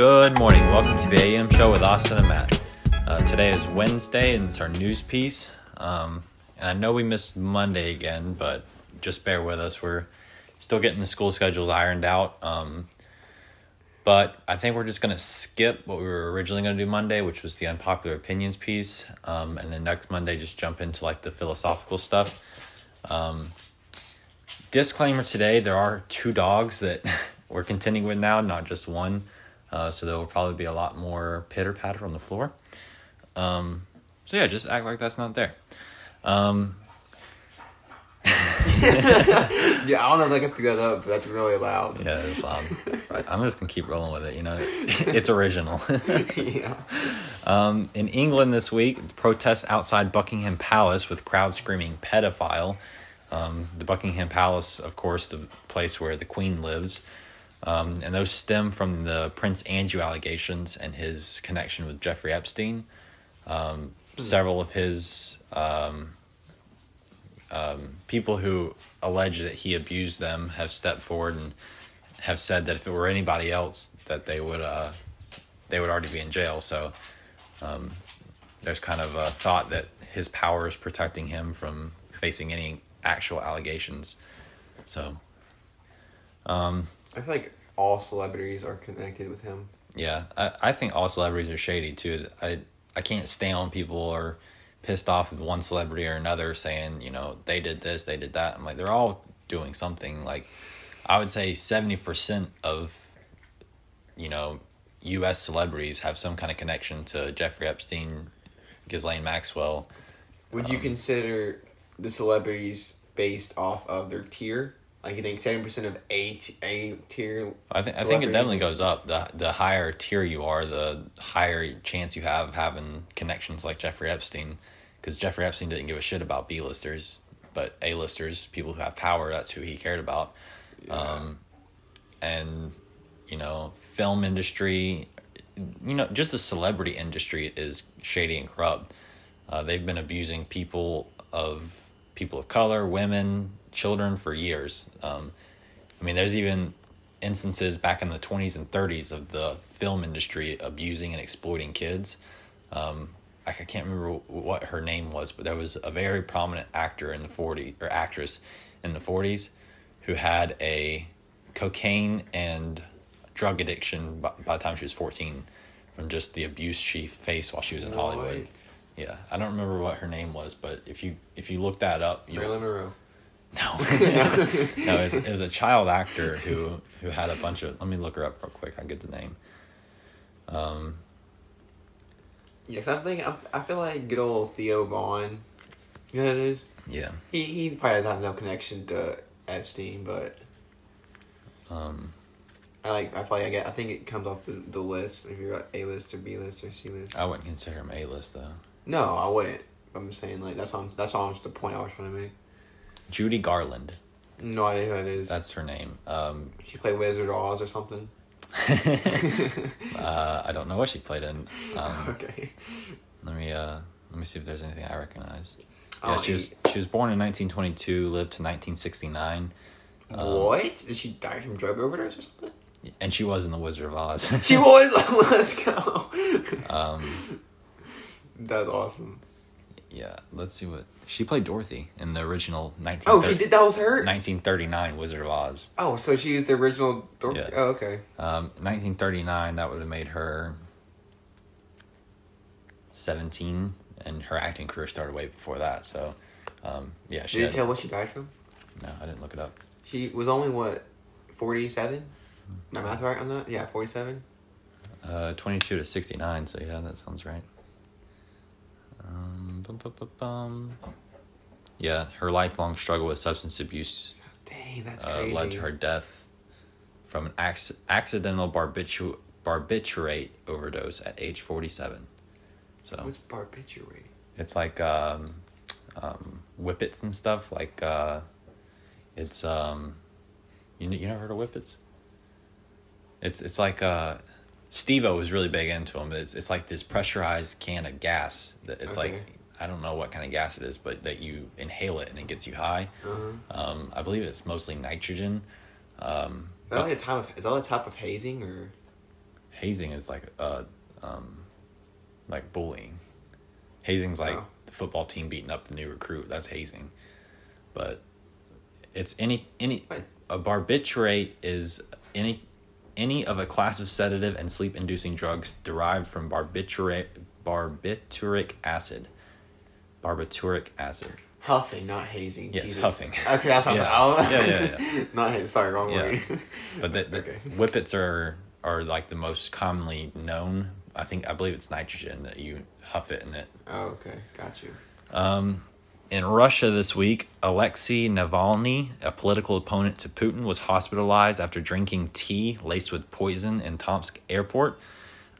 Good morning. Welcome to the AM show with Austin and Matt. Uh, today is Wednesday and it's our news piece. Um, and I know we missed Monday again, but just bear with us. We're still getting the school schedules ironed out. Um, but I think we're just going to skip what we were originally going to do Monday, which was the unpopular opinions piece. Um, and then next Monday, just jump into like the philosophical stuff. Um, disclaimer today there are two dogs that we're contending with now, not just one. Uh, so there will probably be a lot more pitter patter on the floor. Um, so yeah, just act like that's not there. Um, Yeah, I don't know if I can pick that up, but that's really loud. yeah, it's loud. Right, I'm just gonna keep rolling with it. You know, it's original. yeah. Um, in England this week, protests outside Buckingham Palace with crowds screaming pedophile. Um, the Buckingham Palace, of course, the place where the Queen lives. Um, and those stem from the Prince Andrew allegations and his connection with Jeffrey Epstein. Um, several of his um, um, people who allege that he abused them have stepped forward and have said that if it were anybody else, that they would uh, they would already be in jail. So um, there's kind of a thought that his power is protecting him from facing any actual allegations. So I feel like all celebrities are connected with him. yeah, I, I think all celebrities are shady too. I I can't stand when people are pissed off with one celebrity or another saying, you know, they did this, they did that. I'm like, they're all doing something. Like I would say seventy percent of you know, US celebrities have some kind of connection to Jeffrey Epstein, Ghislaine Maxwell. Would you um, consider the celebrities based off of their tier? Like you think seventy percent of A t- A tier. I think I think it definitely goes up. The the higher tier you are, the higher chance you have of having connections like Jeffrey Epstein, because Jeffrey Epstein didn't give a shit about B listers, but A listers, people who have power, that's who he cared about. Um, and you know, film industry, you know, just the celebrity industry is shady and corrupt. Uh, they've been abusing people of people of color, women, children for years. Um, I mean, there's even instances back in the 20s and 30s of the film industry abusing and exploiting kids. Um, I I can't remember what her name was, but there was a very prominent actor in the 40s or actress in the 40s who had a cocaine and drug addiction by, by the time she was 14 from just the abuse she faced while she was in Hollywood. Yeah, I don't remember what her name was, but if you if you look that up, you Marilyn Monroe. No, no, it was, it was a child actor who who had a bunch of. Let me look her up real quick. I get the name. Um, Yes, I think I, I feel like good old Theo Von. You know who that is? yeah. He he probably doesn't have no connection to Epstein, but Um, I like I feel like I get I think it comes off the, the list if you're A list or B list or C list. I wouldn't consider him A list though. No, I wouldn't. I'm just saying like that's all that's all the point I was trying to make. Judy Garland. No idea who that is. That's her name. Um, she played Wizard of Oz or something. uh, I don't know what she played in. Um, okay. let me uh, let me see if there's anything I recognize. Oh, she was she was born in 1922, lived to 1969, um, what? Did she die from drug overdose or something? and she was in the Wizard of Oz. She was. Let's go. um, That's awesome. Yeah, let's see what she played Dorothy in the original 19. Oh, she did. That was her. 1939 Wizard of Oz. Oh, so she was the original. Dorothy. Yeah. Oh, okay. Um, 1939, that would have made her 17, and her acting career started way before that. So, um, yeah, she Did you tell what she died from? No, I didn't look it up. She was only what, forty-seven. My math right on that? Yeah, forty-seven. Uh, 22 to 69, so yeah, that sounds right. Um, bum, bum, bum, bum. Yeah, her lifelong struggle with substance abuse Dang, that's uh, led to her death from an acc- accidental barbitu- barbiturate overdose at age 47. So What's barbiturate? it's like um, um, whippets and stuff. Like uh, it's um, you you never heard of whippets? It's it's like uh, Steve-O was really big into them. It's it's like this pressurized can of gas. That it's Okay. like I don't know what kind of gas it is, but that you inhale it and it gets you high. Uh-huh. Um, I believe it's mostly nitrogen. Um, Is that like a type of is that a type of hazing or hazing is like uh um like bullying. Hazing's like the football team beating up the new recruit. That's hazing. But it's any any What? a barbiturate is any any of a class of sedative and sleep inducing drugs derived from barbiturate barbituric acid. Barbituric acid. Huffing, not hazing. Yes, Jesus. huffing. Okay, that's what Yeah. I'm Yeah, yeah, yeah. not hazing. Sorry, wrong Yeah. word. But the, the Okay. whippets are are like the most commonly known. I think I believe it's nitrogen that you huff it and it. oh, okay, got you. Um, in Russia this week, Alexei Navalny, a political opponent to Putin, was hospitalized after drinking tea laced with poison in Tomsk airport.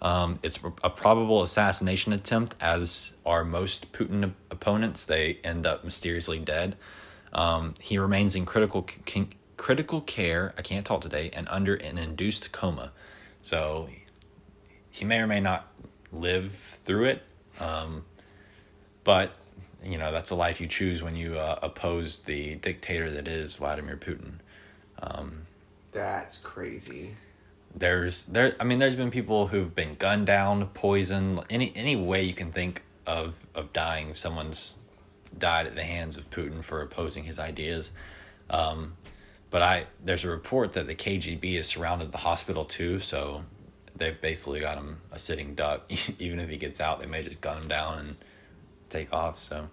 Um, it's a probable assassination attempt, as are most Putin opponents. They end up mysteriously dead. Um, he remains in critical c- critical care. I can't talk today, and under an induced coma. So he may or may not live through it. Um, but you know that's a life you choose when you uh, oppose the dictator that is Vladimir Putin. That's crazy. There's there I mean there's been people who've been gunned down, poisoned, any any way you can think of of dying. Someone's died at the hands of Putin for opposing his ideas. Um, but I there's a report that the KGB has surrounded the hospital too, so they've basically got him a sitting duck. Even if he gets out, they may just gun him down and take off. So.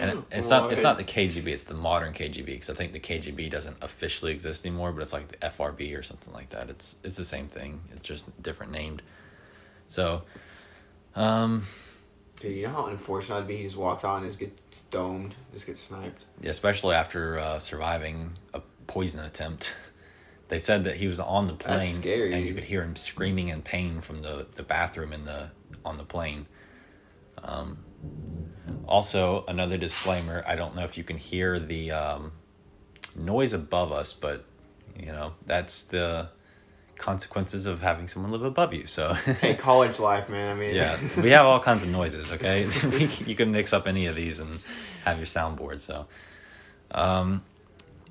And it, it's not it's not the KGB, it's the modern KGB because I think the KGB doesn't officially exist anymore, but it's like the FRB or something like that. It's it's the same thing. It's just different named. So, um, Dude, you know how unfortunate it'd be? He just walks on and just gets domed, just gets sniped. Yeah, especially after uh, surviving a poison attempt, they said that he was on the plane and you could hear him screaming in pain from the the bathroom in the on the plane. Um, also, another disclaimer: I don't know if you can hear the um, noise above us, but you know that's the consequences of having someone live above you. So, Hey, college life, man. I mean, yeah, we have all kinds of noises. Okay, you can mix up any of these and have your soundboard. So, um,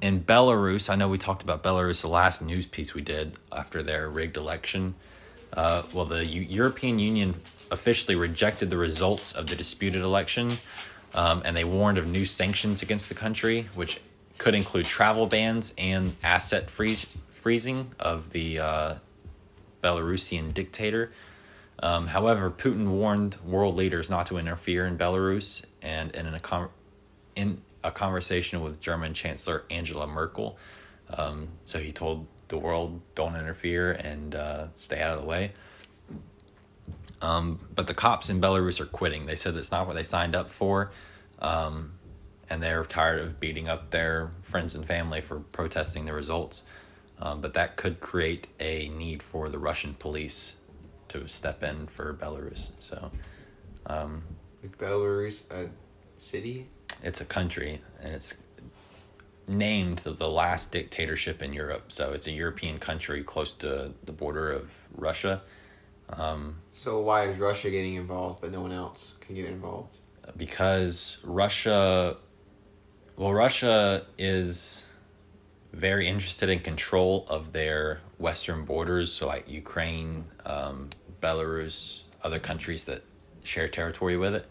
in Belarus, I know we talked about Belarus the last news piece we did after their rigged election. Uh, well, the U- European Union officially rejected the results of the disputed election, um, and they warned of new sanctions against the country, which could include travel bans and asset freeze- freezing of the uh, Belarusian dictator. Um, however, Putin warned world leaders not to interfere in Belarus, and, in a con- in a conversation with German Chancellor Angela Merkel, um, so he told the world don't interfere and uh, stay out of the way. Um, but the cops in Belarus are quitting. They said it's not what they signed up for, um, and they're tired of beating up their friends and family for protesting the results. Um, but that could create a need for the Russian police to step in for Belarus. So um, Belarus, a city. it's a country, and it's named the last dictatorship in Europe. So it's a European country close to the border of Russia. So why is Russia getting involved, but no one else can get involved? because Russia, well, Russia is very interested in control of their western borders, so like Ukraine, um, Belarus, other countries that share territory with it.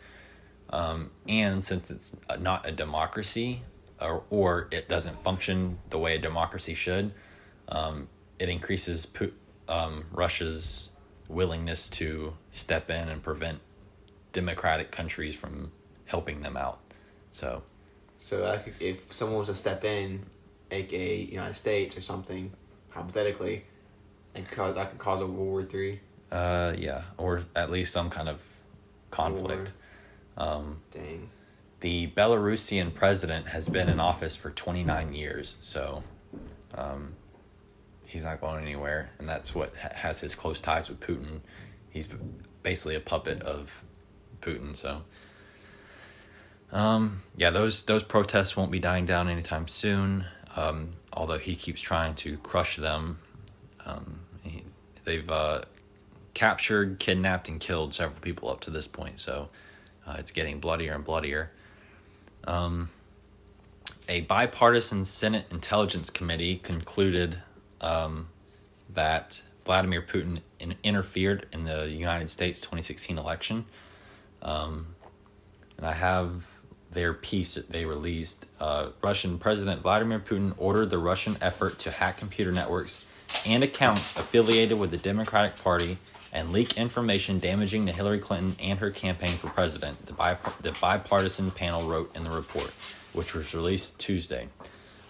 Um, and since it's not a democracy, or, or it doesn't function the way a democracy should, um, it increases um, Russia's willingness to step in and prevent democratic countries from helping them out. So, So like, if- someone was to step in, aka United States or something, hypothetically, and cause that could cause a World War Three. uh, yeah, or at least some kind of conflict. Dang. The Belarusian president has been in office for 29 years, so um, he's not going anywhere, and that's what ha- has his close ties with Putin. He's basically a puppet of Putin, so. Um, yeah, those those protests won't be dying down anytime soon. Um, although he keeps trying to crush them, um, he, they've uh, captured, kidnapped, and killed several people up to this point. So uh, it's getting bloodier and bloodier. Um, a bipartisan Senate Intelligence Committee concluded um, that Vladimir Putin in, interfered in the United States 2016 election. Um, and I have their piece that they released. Uh, Russian President Vladimir Putin ordered the Russian effort to hack computer networks and accounts affiliated with the Democratic Party and leak information damaging to Hillary Clinton and her campaign for president, the, the bipartisan panel wrote in the report, which was released Tuesday.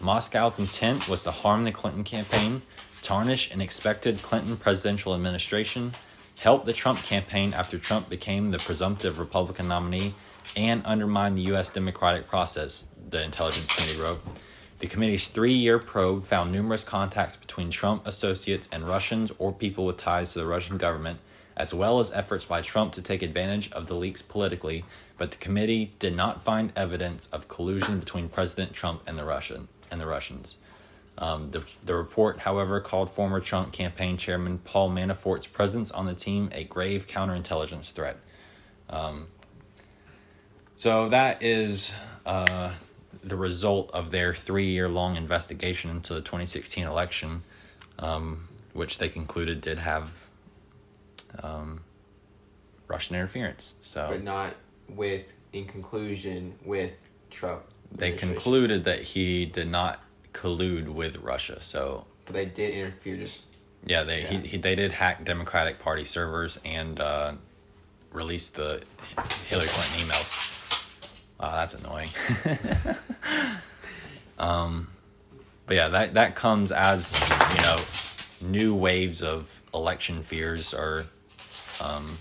Moscow's intent was to harm the Clinton campaign, tarnish an expected Clinton presidential administration, help the Trump campaign after Trump became the presumptive Republican nominee, and undermine the U.S. democratic process, the Intelligence Committee wrote. The committee's three year probe found numerous contacts between Trump associates and Russians or people with ties to the Russian government, as well as efforts by Trump to take advantage of the leaks politically, but the committee did not find evidence of collusion between President Trump and the Russian and the Russians. Um, the, the report, however, called former Trump campaign chairman Paul Manafort's presence on the team a grave counterintelligence threat. Um, so that is uh, the result of their three year long investigation into the 2016 election, um, which they concluded did have um, Russian interference. So, but not with, in conclusion, with Trump. They concluded that he did not collude with Russia. So, but they did interfere. Just yeah, they yeah. He, he they did hack Democratic Party servers and uh, released the Hillary Clinton emails. Oh, that's annoying. um, but yeah, that that comes as you know, new waves of election fears are um,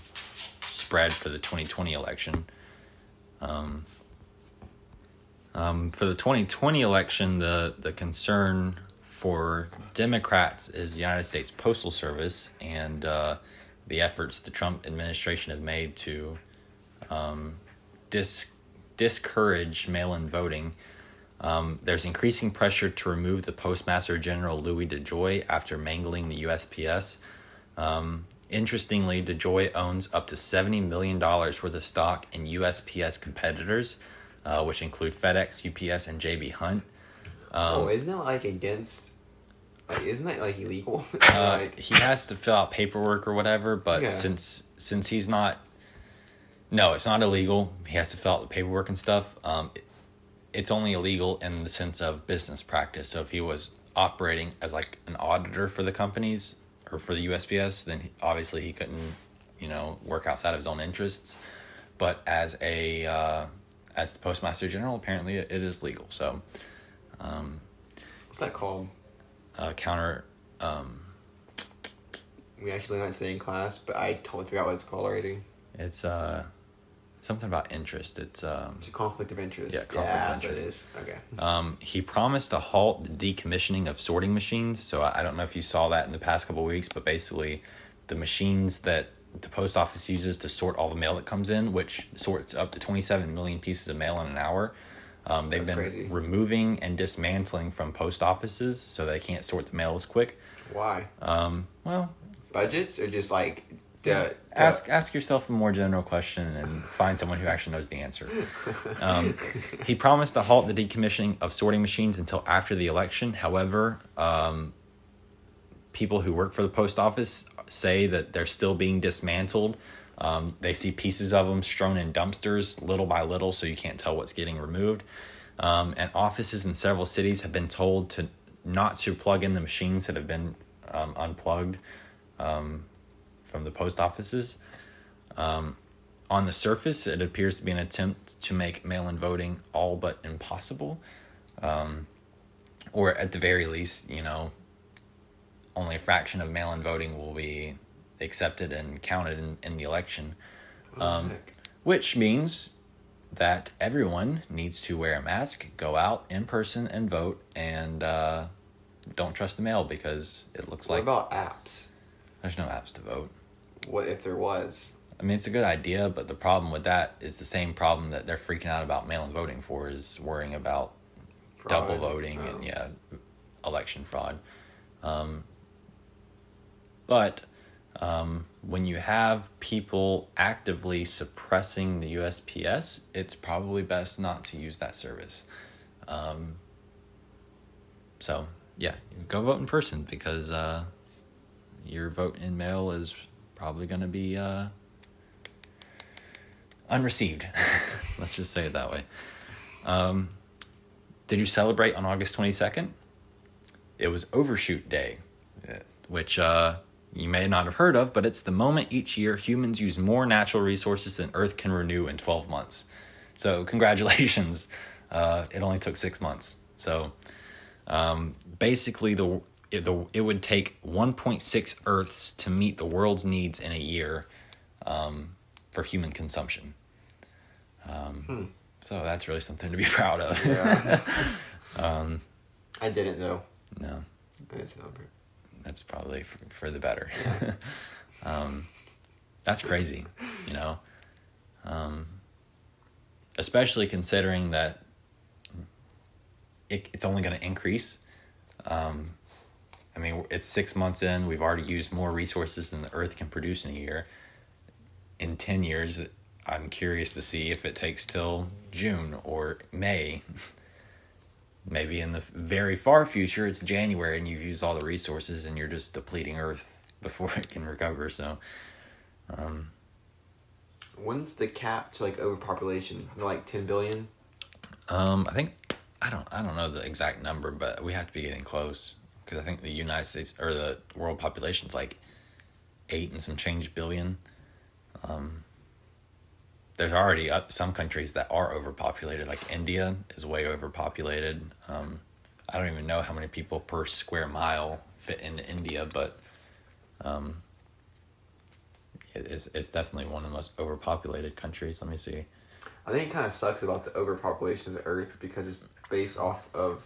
spread for the 2020 election. Um, um, for the 2020 election, the the concern for Democrats is the United States Postal Service and uh, the efforts the Trump administration have made to um, dis discourage mail in voting. Um, there's increasing pressure to remove the Postmaster General Louis DeJoy after mangling the USPS. Um, interestingly, DeJoy owns up to $70 million worth of stock in USPS competitors, uh, which include FedEx, UPS, and JB Hunt. Um, oh, isn't that like against? Like, isn't that like illegal? uh, like... He has to fill out paperwork or whatever, but yeah. since since he's not no, it's not illegal. He has to fill out the paperwork and stuff. Um, it's only illegal in the sense of business practice. So if he was operating as like an auditor for the companies or for the USPS, then he, obviously he couldn't, you know, work outside of his own interests. But as a uh, as the postmaster general, apparently it, it is legal. So, um, what's that called? Uh, counter. Um, we actually learned that in class, but I totally forgot what it's called already. It's uh something about interest. It's um it's a conflict of interest. Yeah, conflict yeah, of interest. it is. Okay. Um, he promised to halt the decommissioning of sorting machines. So I, I don't know if you saw that in the past couple weeks, but basically, the machines that the post office uses to sort all the mail that comes in, which sorts up to twenty seven million pieces of mail in an hour. Um, they've That's been crazy. removing and dismantling from post offices so they can't sort the mail as quick. Why? Um, well, budgets or just like to, ask ask yourself a more general question and find someone who actually knows the answer. Um, he promised to halt the decommissioning of sorting machines until after the election. However, um, people who work for the post office say that they're still being dismantled. Um, they see pieces of them strewn in dumpsters little by little, so you can't tell what's getting removed. Um, and offices in several cities have been told to not to plug in the machines that have been um, unplugged. Um, from the post offices. Um, on the surface, it appears to be an attempt to make mail in voting all but impossible. Um, or at the very least, you know, only a fraction of mail in voting will be accepted and counted in, in the election. Um, which means that everyone needs to wear a mask, go out in person and vote, and uh, don't trust the mail because it looks what like. What about apps? There's no apps to vote. What if there was? I mean, it's a good idea, but the problem with that is the same problem that they're freaking out about mail-in voting for is worrying about fraud. double voting oh. and yeah, election fraud. Um, but um, when you have people actively suppressing the USPS, it's probably best not to use that service. Um, so yeah, go vote in person because uh, your vote in mail is probably going to be uh, unreceived. Let's just say it that way. Um, did you celebrate on August 22nd? It was Overshoot Day, which uh, you may not have heard of, but it's the moment each year humans use more natural resources than Earth can renew in 12 months. So, congratulations. Uh, it only took six months. So, um, basically, the it, the it would take 1.6 Earths to meet the world's needs in a year um, for human consumption. Um, Hmm. So that's really something to be proud of. Yeah. um, I didn't though. no, I didn't celebrate. That's probably for, for the better. um, that's crazy, you know. Um, especially considering that it, it's only going to increase. Um, I mean, it's six months in. We've already used more resources than the Earth can produce in a year. In 10 years, I'm curious to see if it takes till June or May. Maybe in the very far future, it's January and you've used all the resources and you're just depleting Earth before it can recover. So, um, When's the cap to like overpopulation? Like ten billion. Um, I think I don't I don't know the exact number, but we have to be getting close because I think the United States or the world population is like eight and some change billion. Um, there's already some countries that are overpopulated, like India is way overpopulated. Um, I don't even know how many people per square mile fit into India, but um, it's it's definitely one of the most overpopulated countries. Let me see. I think it kind of sucks about the overpopulation of the Earth because it's based off of.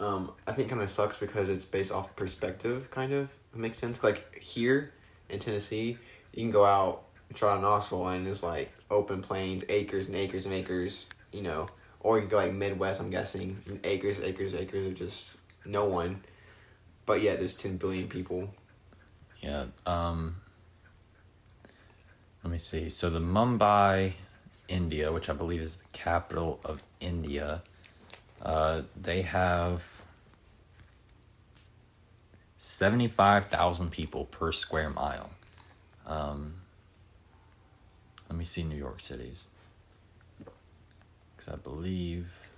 Um, I think kind of sucks because it's based off perspective, kind of. It makes sense. Like here in Tennessee, you can go out try on Knoxville and it's like open plains, acres and acres and acres, you know. Or you go like Midwest, I'm guessing, acres, acres, acres of just no one. But yet there's 10 billion people. Yeah. Um, let me see. So the Mumbai, India, which I believe is the capital of India, uh, they have seventy-five thousand people per square mile. Um, let me see New York cities, because I believe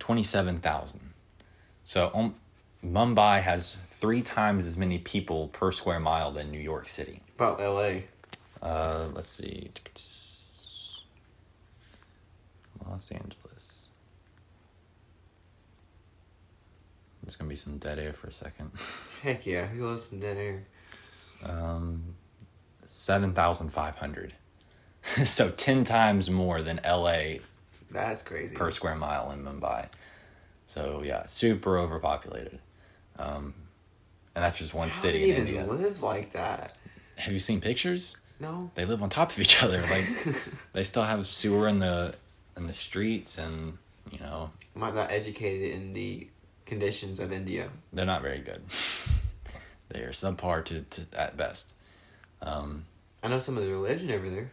twenty-seven thousand. So um, Mumbai has three times as many people per square mile than New York City. About LA. Uh, let's see. Los Angeles. There's gonna be some dead air for a second. Heck yeah, who loves some dead air? Um, seven thousand five hundred. so ten times more than LA That's crazy. per square mile in Mumbai. So yeah, super overpopulated. Um, and that's just one How city in even India. lives like that? Have you seen pictures? No. They live on top of each other. Like they still have sewer in the in the streets, and you know Am I'm not educated in the conditions of India. they're not very good. they are subpar to, to at best. Um, I know some of the religion over there.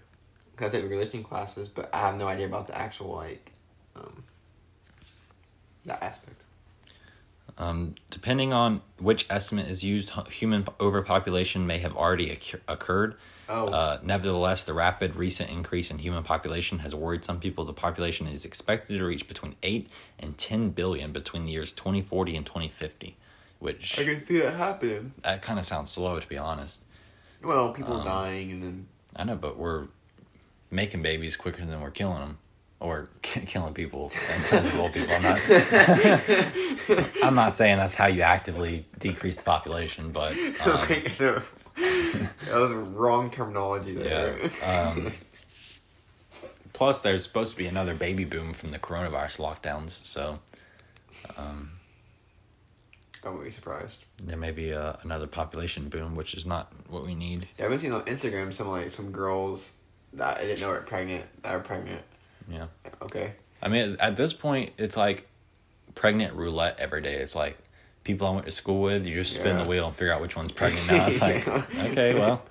I took religion classes, but I have no idea about the actual like, um, that aspect. Um, depending on which estimate is used, human overpopulation may have already occur- occurred. Oh, Uh, nevertheless, the rapid recent increase in human population has worried some people. The population is expected to reach between 8 and 10 billion between the years 2040 and 2050, which I can see that happening. that kind of sounds slow, to be honest. Well, people Um, dying and then I know, but we're making babies quicker than we're killing them. Or killing people in terms of old people. I'm not, I'm not saying that's how you actively decrease the population, but um, that was wrong terminology there. Yeah, um, plus there's supposed to be another baby boom from the coronavirus lockdowns, so um, I wouldn't be surprised. there may be a, another population boom, which is not what we need. Yeah, I've been seeing on Instagram some like some girls that I didn't know were pregnant that are pregnant. Yeah, Okay. I mean at this point it's like pregnant roulette every day. It's like people I went to school with, you just spin Yeah. the wheel and figure out which one's pregnant now. It's like okay, well,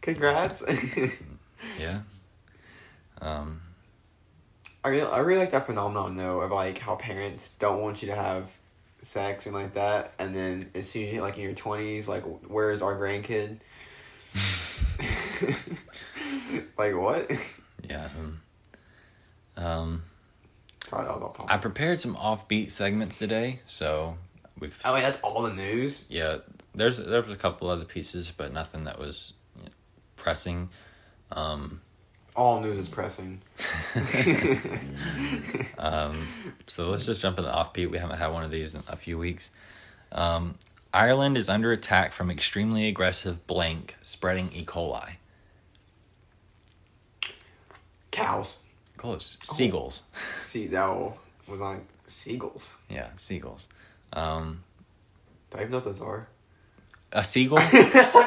Congrats. yeah. Um, I really, I really like that phenomenon though of like how parents don't want you to have sex and like that, and then as soon as you like in your twenties, like where's our grandkid? like what? Yeah. um, Um, Sorry, that was off I prepared some offbeat segments today, so we've Oh mean, that's all the news. yeah. There's there was a couple other pieces, but nothing that was you know, pressing. Um, All news is pressing. um, so let's just jump in the offbeat. We haven't had one of these in a few weeks. Um, Ireland is under attack from extremely aggressive blank spreading E. coli. Cows. Close. Seagulls. See, that was like seagulls. Yeah, seagulls. Um, Do I even know what those are? A seagull? I'm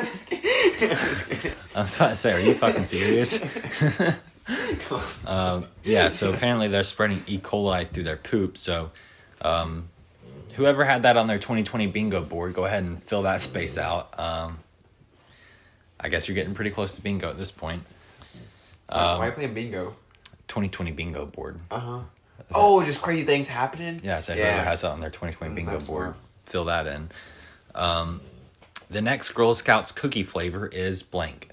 just kidding. I'm just kidding. I was about to say, are you fucking serious? um, yeah, so apparently they're spreading E. coli through their poop. So, um, whoever had that on their 2020 bingo board, go ahead and fill that space out. Um, I guess you're getting pretty close to bingo at this point. Why are you Um, playing bingo? 2020 bingo board. Uh huh. Oh, just crazy things happening. Yeah, so Yeah. whoever has that on their 2020 Mm, bingo that's board, smart. fill that in. Um, the next Girl Scouts cookie flavor is blank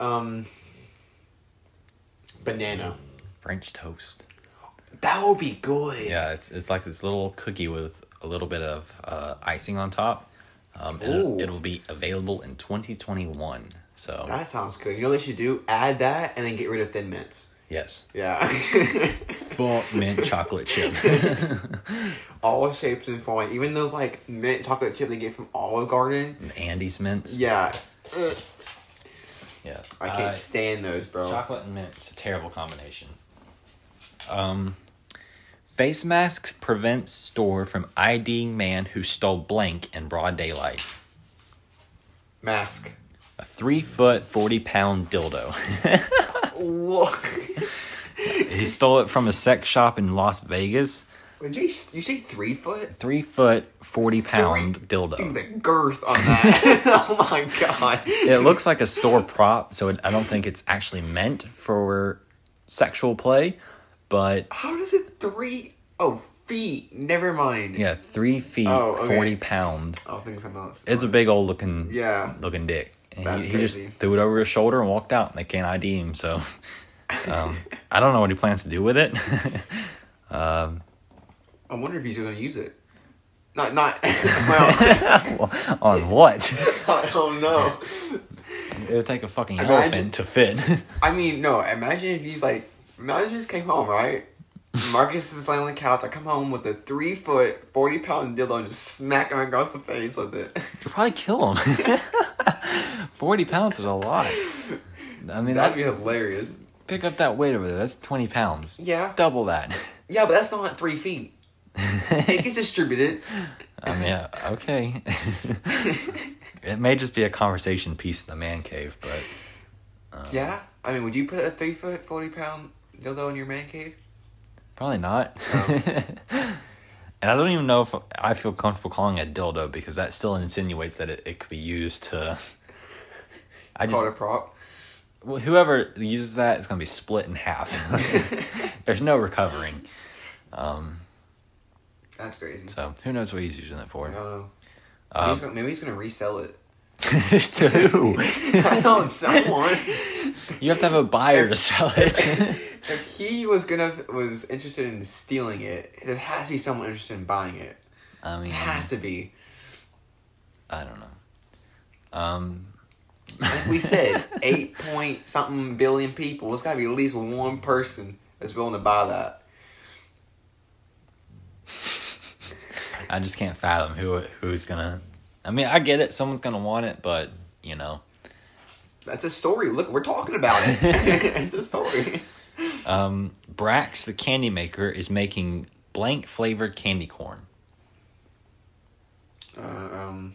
Um. Banana. French toast. That would be good. Yeah, it's it's like this little cookie with a little bit of uh, icing on top. Um, it'll, it'll be available in 2021. So That sounds good. You know what they should do? Add that and then get rid of Thin Mints. Yes, Yeah. full mint chocolate chip. All shapes and forms. Even those like mint chocolate chip they get from Olive Garden. Andes mints. Yeah. Ugh, yeah. I can't Uh, stand those, bro. Chocolate and mint. It's a terrible combination. Um, face masks prevent store from IDing man who stole blank in broad daylight. Mask. A three foot, 40 pound dildo. Whoa. He stole it from a sex shop in Las Vegas. Did you, you say three foot? Three foot, 40 pound Dude, dildo. the girth on that. oh my god. It looks like a store prop, so it, I don't think it's actually meant for sexual play, but How does it three oh feet? Never mind. yeah, three feet, Oh, okay. 40 pound. Oh, I'll think something else. It's a big old looking Yeah. looking dick. And That's he, he just threw it over his shoulder and walked out, and they can't ID him. So um, I don't know what he plans to do with it. um, I wonder if he's gonna use it. Not not well, on what? I don't know. it would take a fucking Imagine- elephant to fit. I mean, no, imagine if he's like imagine if he just came home, right? Marcus is laying on the couch. I come home with a three foot, forty pound dildo and just smack him across the face with it. You'd probably kill him. Forty pounds is a lot. I mean, That'd that, be hilarious. Pick up that weight over there. That's twenty pounds. Yeah. double that. Yeah, but that's not three feet. It gets distributed. I mean, yeah, okay. it may just be a conversation piece in the man cave, but um, Yeah. I mean, would you put a three foot, forty pound dildo in your man cave? probably not. Oh. and I don't even know if I feel comfortable calling it a dildo because that still insinuates that it, it could be used to. I Call it a prop. Well, whoever uses that is going to be split in half. There's no recovering. Um, That's crazy. so who knows what he's using it I for? don't know. Maybe, Um, he's gonna, maybe he's gonna resell it. to who? I don't know. You have to have a buyer to sell it. if he was gonna was interested in stealing it, there has to be someone interested in buying it. I mean, It has to be. I don't know. Um, we said, eight point something billion people. It's gotta be at least one person that's willing to buy that. I just can't fathom who who's gonna. I mean, I get it. Someone's gonna want it, but you know, That's a story. Look, we're talking about it. it's a story. um, Brach's, the candy maker, is making blank flavored candy corn. Uh, um,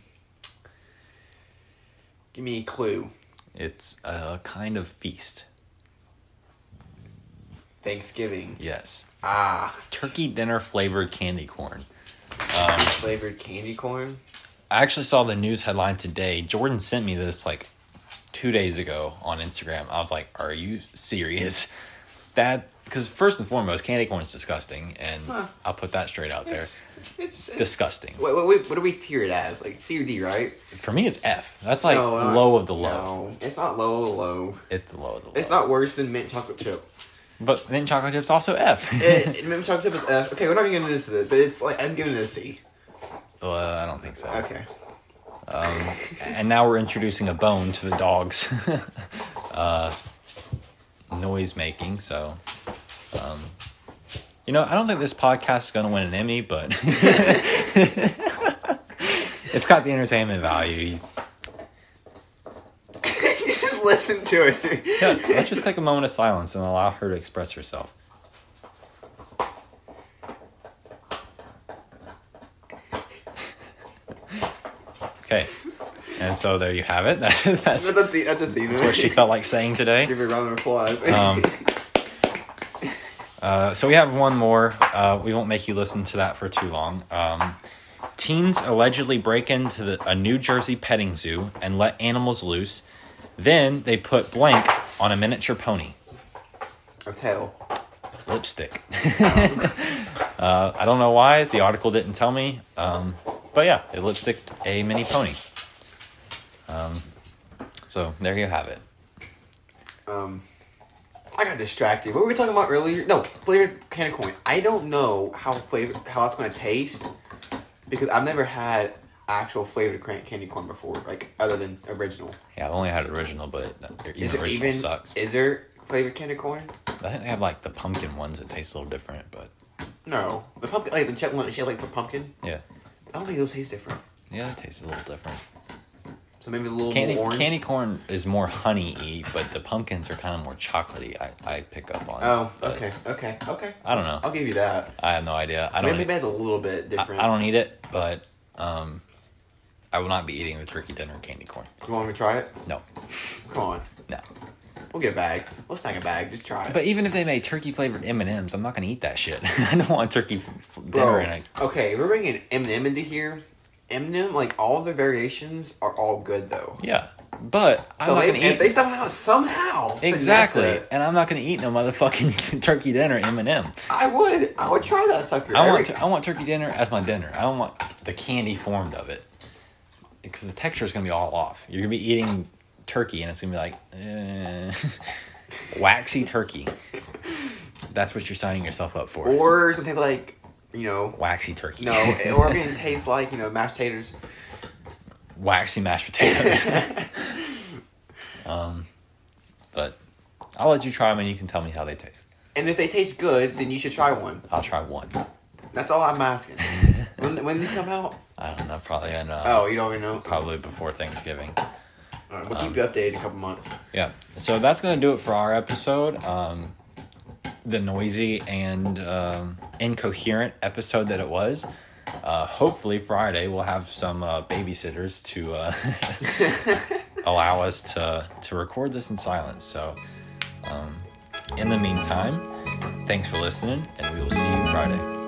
give me a clue. It's a kind of feast. Thanksgiving. Yes, Ah, turkey dinner flavored candy corn. Um, flavored candy corn. I actually saw the news headline today. Jordan sent me this like two days ago on Instagram. I was like, "Are you serious?" that because first and foremost, candy corn is disgusting, and Huh. I'll put that straight out there. It's, it's, it's Disgusting. Wait, wait, wait, what do we tier it as? Like C or D, right? For me, it's F. That's like No, uh, low of the low. No, it's not low of the low. It's the low of the low. It's not worse than mint chocolate chip. But mint chocolate chips also F. it, mint chocolate chip is F. Okay, we're not into this, but it's like I'm giving it a C. uh, I don't think so. Okay. And now we're introducing a bone to the dogs. uh, noise making. So, um, you know, I don't think this podcast is going to win an Emmy, but it's got the entertainment value. you just listen to it. dude. Yeah, let's just take a moment of silence and allow her to express herself. Okay, and so there you have it. That, that's, That's a th- that's a theme. that's what she felt like saying today. Give her a round of applause. Um, Uh, so we have one more. Uh, we won't make you listen to that for too long. Um, teens allegedly break into the, a New Jersey petting zoo and let animals loose. Then they put blank on a miniature pony. a tail. Lipstick. uh, I don't know why. The article didn't tell me. Um, but yeah, they lipsticked a mini pony. Um, so there you have it. Um, I got distracted. What were we talking about earlier? No, flavored candy corn. I don't know how flavor how it's gonna taste because I've never had actual flavored candy corn before, like other than original. Yeah, I've only had original, but even Is original even sucks. is there flavored candy corn? I think they have like the pumpkin ones that taste a little different, but No, the pumpkin like the check one that she had like the pumpkin. yeah, I don't think those taste different. yeah, it tastes a little different. So maybe a little Candy more orange. candy corn is more honey-y, but the pumpkins are kind of more chocolatey. I, I pick up on. Oh, okay, okay, okay. I don't know. I'll give you that. I have no idea. I don't. maybe it has a little bit different. I don't eat it, but um, I will not be eating the turkey dinner candy corn. You want me to try it? No, Come on, no. we'll get a bag. We'll snag a bag. Just try it. But even if they made turkey flavored M and M's, I'm not gonna eat that shit. I don't want turkey f- f- dinner Bro, in it. okay, we're bringing M&M into here. M&M, like all the variations are all good though. Yeah, but I'm So not they, gonna eat they somehow somehow exactly, and I'm not gonna eat no motherfucking turkey dinner M and M. I would I would try that sucker. I want I want turkey dinner as my dinner. I don't want the candy formed of it because the texture is gonna be all off. You're gonna be eating turkey and it's gonna be like eh, waxy turkey. That's what you're signing yourself up for. or taste like you know waxy turkey. no, or gonna taste like you know mashed taters. waxy mashed potatoes. um, but I'll let you try them and you can tell me how they taste. And if they taste good, then you should try one. I'll try one. That's all I'm asking. when when these come out? I don't know, probably in uh, Oh, you don't even know. probably before Thanksgiving. All right, we'll keep you updated in a couple months. Yeah. So that's gonna do it for our episode. Um, the noisy and um, incoherent episode that it was. Uh, hopefully Friday we'll have some uh, babysitters to uh, allow us to to record this in silence. So, um, in the meantime, thanks for listening, and we will see you Friday.